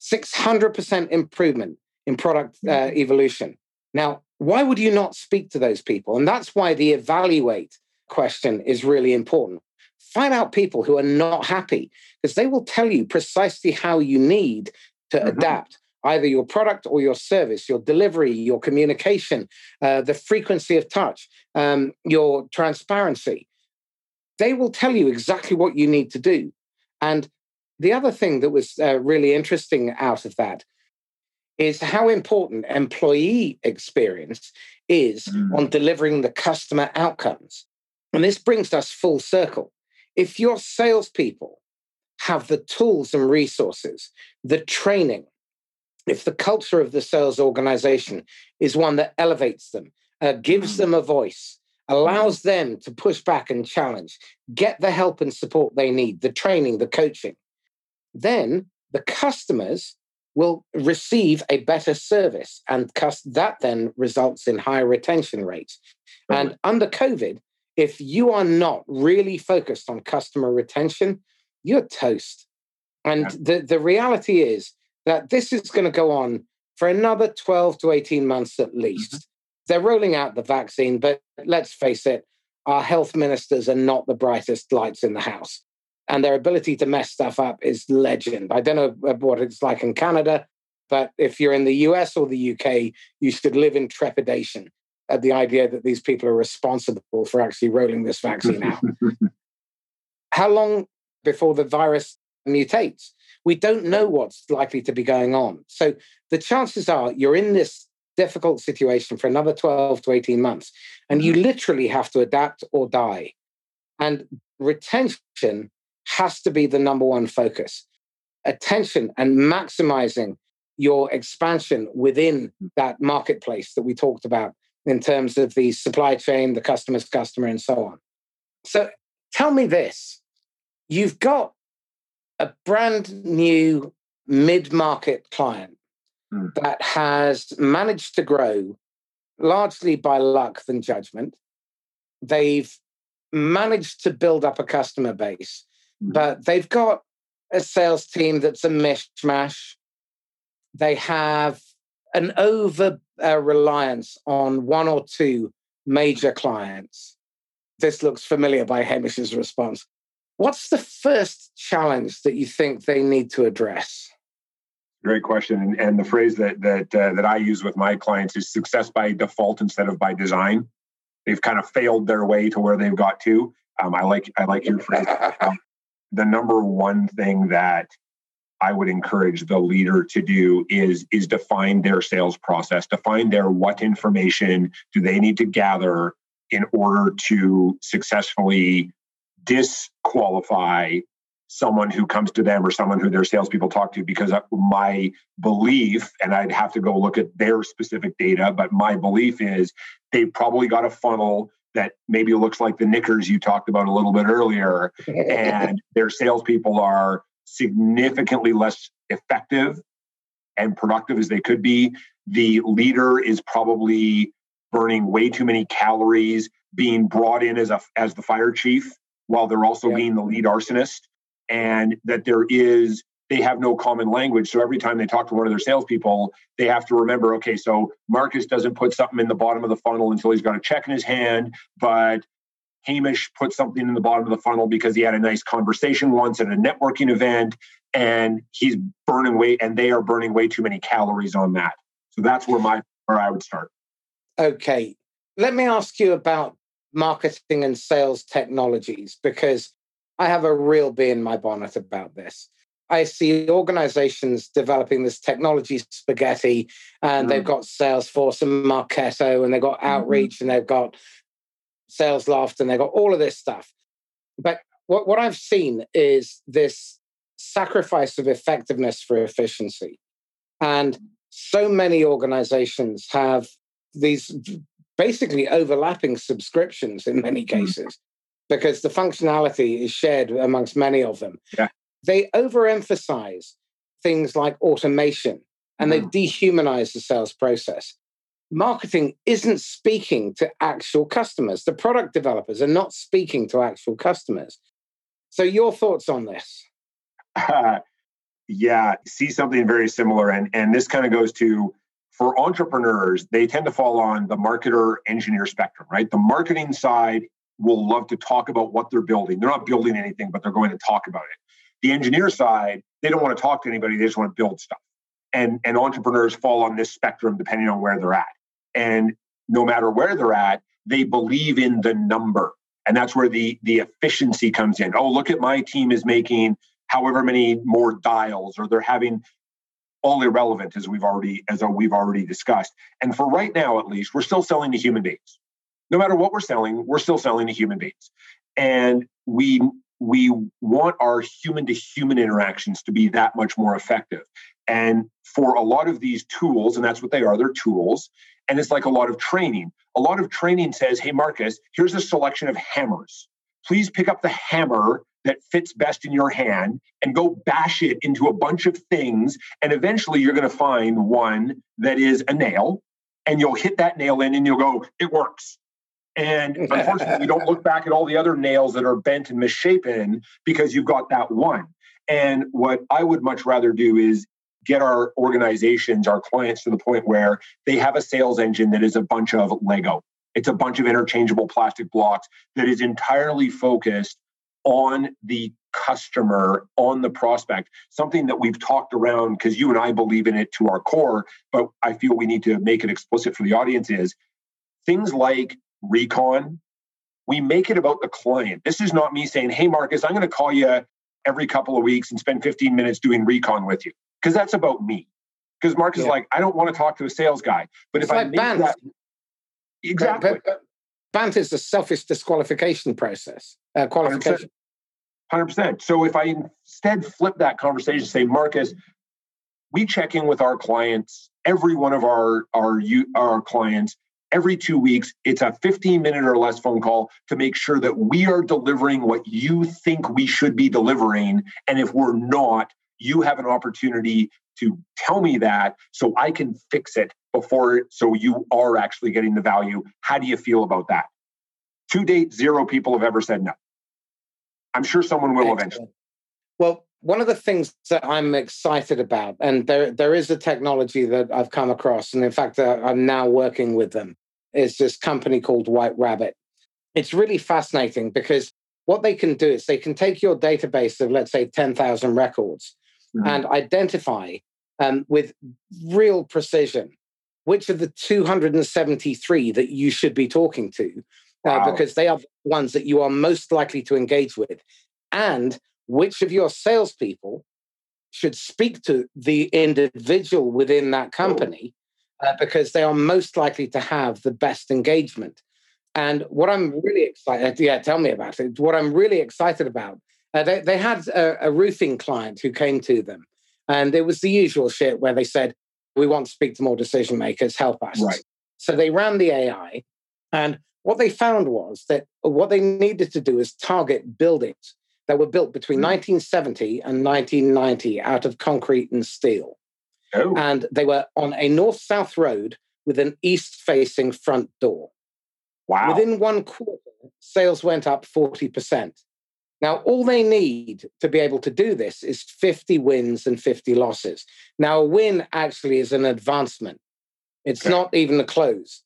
600% improvement in product uh, hmm. evolution. Now, why would you not speak to those people? And that's why the evaluate question is really important. Find out people who are not happy because they will tell you precisely how you need to mm-hmm. adapt either your product or your service, your delivery, your communication, uh, the frequency of touch, um, your transparency. They will tell you exactly what you need to do. And the other thing that was uh, really interesting out of that is how important employee experience is mm. on delivering the customer outcomes. And this brings us full circle. If your salespeople have the tools and resources, the training, if the culture of the sales organization is one that elevates them, uh, gives them a voice, allows them to push back and challenge, get the help and support they need, the training, the coaching, then the customers will receive a better service and that then results in higher retention rates. And under COVID, if you are not really focused on customer retention, you're toast. And the, the reality is that this is going to go on for another 12 to 18 months at least. Mm-hmm. They're rolling out the vaccine, but let's face it, our health ministers are not the brightest lights in the house. And their ability to mess stuff up is legend. I don't know what it's like in Canada, but if you're in the US or the UK, you should live in trepidation at the idea that these people are responsible for actually rolling this vaccine out. How long before the virus mutates? We don't know what's likely to be going on. So the chances are you're in this difficult situation for another 12 to 18 months, and you mm-hmm. literally have to adapt or die. And retention has to be the number one focus. Attention and maximizing your expansion within mm. that marketplace that we talked about in terms of the supply chain, the customer's customer, and so on. So tell me this you've got a brand new mid market client mm. that has managed to grow largely by luck than judgment. They've managed to build up a customer base, mm. but they've got a sales team that's a mishmash. They have an over uh, reliance on one or two major clients. This looks familiar by Hamish's response. What's the first challenge that you think they need to address? Great question, and, and the phrase that that uh, that I use with my clients is success by default instead of by design. They've kind of failed their way to where they've got to. Um, I like I like your phrase. Um, the number one thing that I would encourage the leader to do is is define their sales process, define their what information do they need to gather in order to successfully disqualify someone who comes to them or someone who their salespeople talk to because my belief, and I'd have to go look at their specific data, but my belief is they've probably got a funnel that maybe looks like the knickers you talked about a little bit earlier, and their salespeople are significantly less effective and productive as they could be. The leader is probably burning way too many calories, being brought in as a as the fire chief while they're also yeah. being the lead arsonist, and that there is they have no common language. So every time they talk to one of their salespeople, they have to remember, okay, so Marcus doesn't put something in the bottom of the funnel until he's got a check in his hand, but Hamish put something in the bottom of the funnel because he had a nice conversation once at a networking event, and he's burning way, and they are burning way too many calories on that. So that's where my where I would start. Okay, let me ask you about marketing and sales technologies because I have a real bee in my bonnet about this. I see organizations developing this technology spaghetti, and mm. they've got Salesforce and Marketo, and they've got mm-hmm. Outreach, mm-hmm. and they've got Salesloft, and they've got all of this stuff. But what, what I've seen is this sacrifice of effectiveness for efficiency. And so many organizations have these basically overlapping subscriptions in many mm-hmm. cases because the functionality is shared amongst many of them. Yeah. They overemphasize things like automation and mm. they dehumanize the sales process. Marketing isn't speaking to actual customers. The product developers are not speaking to actual customers. So, your thoughts on this? Uh, yeah, see something very similar. And, and this kind of goes to for entrepreneurs, they tend to fall on the marketer engineer spectrum, right? The marketing side will love to talk about what they're building. They're not building anything, but they're going to talk about it. The engineer side, they don't want to talk to anybody, they just want to build stuff. And, and entrepreneurs fall on this spectrum depending on where they're at. And no matter where they're at, they believe in the number. And that's where the, the efficiency comes in. Oh, look at my team is making however many more dials, or they're having all irrelevant as we've already as we've already discussed. And for right now, at least, we're still selling to human beings. No matter what we're selling, we're still selling to human beings. And we we want our human to human interactions to be that much more effective. And for a lot of these tools, and that's what they are, they're tools. And it's like a lot of training. A lot of training says, hey, Marcus, here's a selection of hammers. Please pick up the hammer that fits best in your hand and go bash it into a bunch of things. And eventually you're going to find one that is a nail and you'll hit that nail in and you'll go, it works. And unfortunately, you don't look back at all the other nails that are bent and misshapen because you've got that one. And what I would much rather do is get our organizations, our clients to the point where they have a sales engine that is a bunch of Lego. It's a bunch of interchangeable plastic blocks that is entirely focused on the customer, on the prospect, something that we've talked around because you and I believe in it to our core, but I feel we need to make it explicit for the audience is things like recon. We make it about the client. This is not me saying, hey, Marcus, I'm going to call you every couple of weeks and spend 15 minutes doing recon with you because that's about me. Because Marcus yeah. is like, I don't want to talk to a sales guy. But it's if like I make BANT. that. Exactly. But, BANT is the selfish disqualification process, uh, qualification. 100%. 100%. So if I instead flip that conversation, say, Marcus, we check in with our clients, every one of our, our, our clients, every two weeks. It's a 15 minute or less phone call to make sure that we are delivering what you think we should be delivering. And if we're not, you have an opportunity to tell me that so I can fix it before so you are actually getting the value. How do you feel about that? To date, zero people have ever said no. I'm sure someone will eventually. Well, one of the things that I'm excited about, and there there is a technology that I've come across, and in fact, uh, I'm now working with them, is this company called White Rabbit. It's really fascinating because what they can do is they can take your database of, let's say, 10,000 records mm-hmm. and identify um, with real precision which of the 273 that you should be talking to, uh, wow. because they are the ones that you are most likely to engage with, and which of your salespeople should speak to the individual within that company, uh, because they are most likely to have the best engagement. And what I'm really excited, yeah, tell me about it. What I'm really excited about, uh, they, they had a, a roofing client who came to them, and it was the usual shit where they said, we want to speak to more decision makers, help us. Right. So they ran the AI, and what they found was that what they needed to do is target buildings that were built between mm. 1970 and 1990 out of concrete and steel. Oh. And they were on a north south road with an east facing front door. Wow. Within one quarter, sales went up 40%. Now, all they need to be able to do this is 50 wins and 50 losses. Now, a win actually is an advancement, it's okay. not even a close.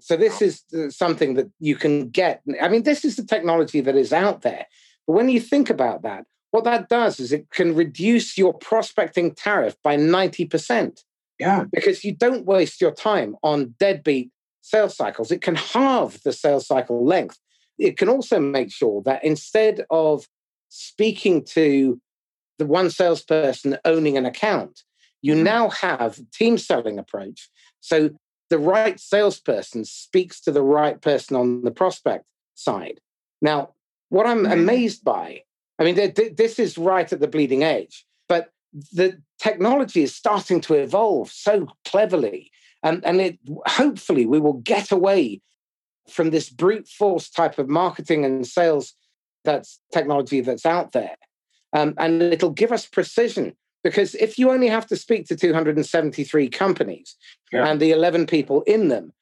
So, this is uh, something that you can get. I mean, this is the technology that is out there. But when you think about that, what that does is it can reduce your prospecting tariff by 90%. Yeah. Because you don't waste your time on deadbeat sales cycles. It can halve the sales cycle length it can also make sure that instead of speaking to the one salesperson owning an account, you mm-hmm. now have team selling approach. So the right salesperson speaks to the right person on the prospect side. Now, what I'm mm-hmm. amazed by, I mean, th- th- this is right at the bleeding edge, but the technology is starting to evolve so cleverly. And, and it hopefully we will get away from this brute force type of marketing and sales that's technology that's out there. Um, and it'll give us precision because if you only have to speak to 273 companies yeah. and the 11 people in them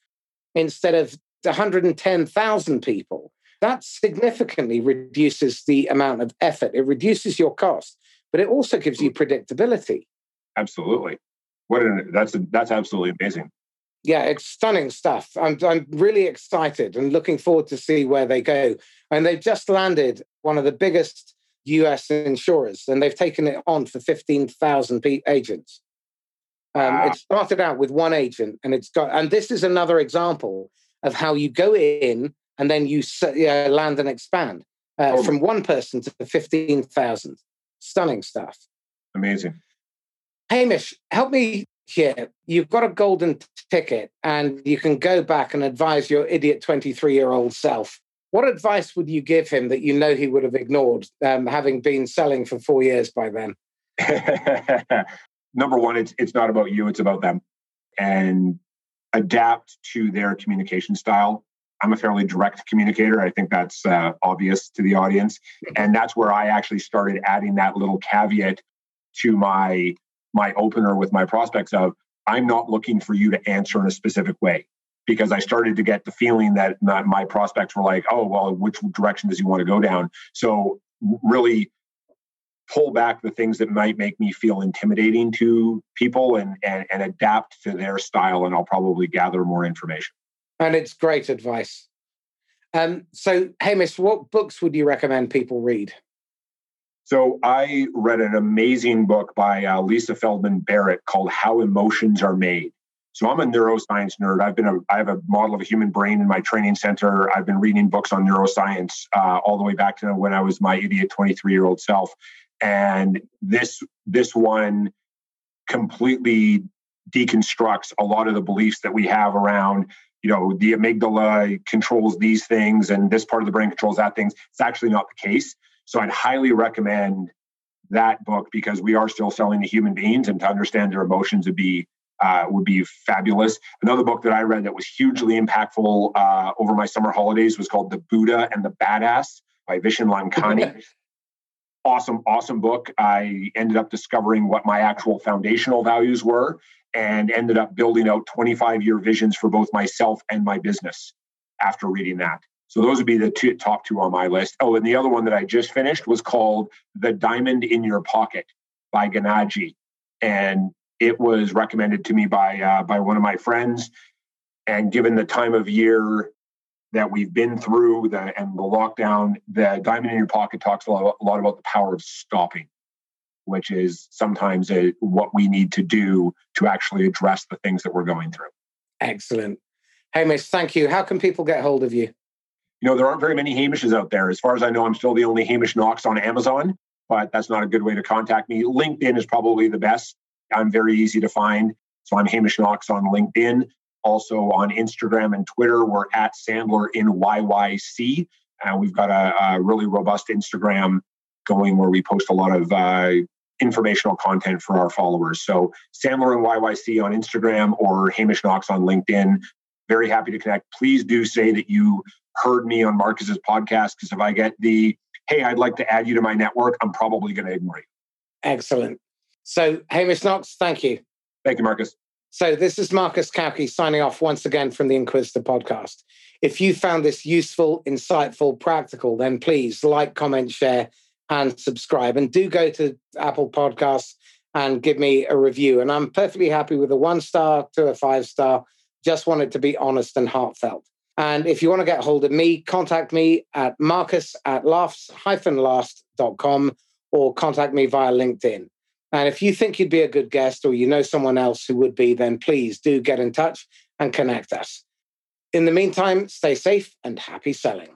instead of 110,000 people, that significantly reduces the amount of effort. It reduces your cost, but it also gives you predictability. Absolutely. What an, that's that's absolutely amazing yeah, it's stunning stuff. I'm I'm really excited and looking forward to see where they go. And they've just landed one of the biggest US insurers, and they've taken it on for fifteen thousand agents. Um, wow. It started out with one agent, and it's got. And this is another example of how you go in and then you uh, land and expand uh, oh. from one person to fifteen thousand. Stunning stuff. Amazing. Hamish, help me here, you've got a golden ticket and you can go back and advise your idiot 23 year old self. What advice would you give him that you know he would have ignored, um, having been selling for four years by then? Number one, it's, it's not about you, it's about them. And adapt to their communication style. I'm a fairly direct communicator. I think that's uh, obvious to the audience, and that's where I actually started adding that little caveat to my my opener with my prospects of I'm not looking for you to answer in a specific way. Because I started to get the feeling that my, prospects were like, oh well, which direction does he want to go down? So really pull back the things that might make me feel intimidating to people and, and, and adapt to their style and i'll probably gather more information. And it's great advice. Um, so hamish what books would you recommend people read so i read an amazing book by uh, lisa feldman barrett called how emotions are made. So i'm a neuroscience nerd. I've been a i have a model of a human brain in my training center. I've been reading books on neuroscience uh, all the way back to when i was my idiot 23 year old self. And this this one completely deconstructs a lot of the beliefs that we have around you know the amygdala controls these things and this part of the brain controls that things. It's actually not the case so i'd highly recommend that book because we are still selling to human beings and to understand their emotions would be uh, would be fabulous. Another book that I read that was hugely impactful uh, over my summer holidays was called The Buddha and the Badass by Vishen Lakhiani. awesome, awesome book. I ended up discovering what my actual foundational values were and ended up building out 25 year visions for both myself and my business after reading that. So those would be the two, top two on my list. Oh, and the other one that I just finished was called The Diamond in Your Pocket by Gangaji. And it was recommended to me by uh, by one of my friends. And given the time of year that we've been through the, and the lockdown, the Diamond in Your Pocket talks a lot, a lot about the power of stopping, which is sometimes a, what we need to do to actually address the things that we're going through. Excellent. Hamish, thank you. How can people get hold of you? You know, there aren't very many Hamishes out there. As far as I know, I'm still the only Hamish Knox on Amazon, but that's not a good way to contact me. LinkedIn is probably the best. I'm very easy to find. So I'm Hamish Knox on LinkedIn. Also on Instagram and Twitter, we're at Sandler in YYC. And we've got a, a, really robust Instagram going where we post a lot of uh, informational content for our followers. So Sandler and YYC on Instagram or Hamish Knox on LinkedIn. Very happy to connect. Please do say that you heard me on Marcus's podcast because if I get the, hey, I'd like to add you to my network, I'm probably going to ignore you. Excellent. So, Hamish Knox, thank you. Thank you, Marcus. So, this is Marcus Cauchi signing off once again from the Inquisitor podcast. If you found this useful, insightful, practical, then please like, comment, share, and subscribe. And do go to Apple Podcasts and give me a review. And I'm perfectly happy with a one star to a five star. Just want it to be honest and heartfelt. And if you want to get hold of me, contact me at marcus at laughs-last.com or contact me via LinkedIn. And if you think you'd be a good guest or you know someone else who would be, then please do get in touch and connect us. In the meantime, stay safe and happy selling.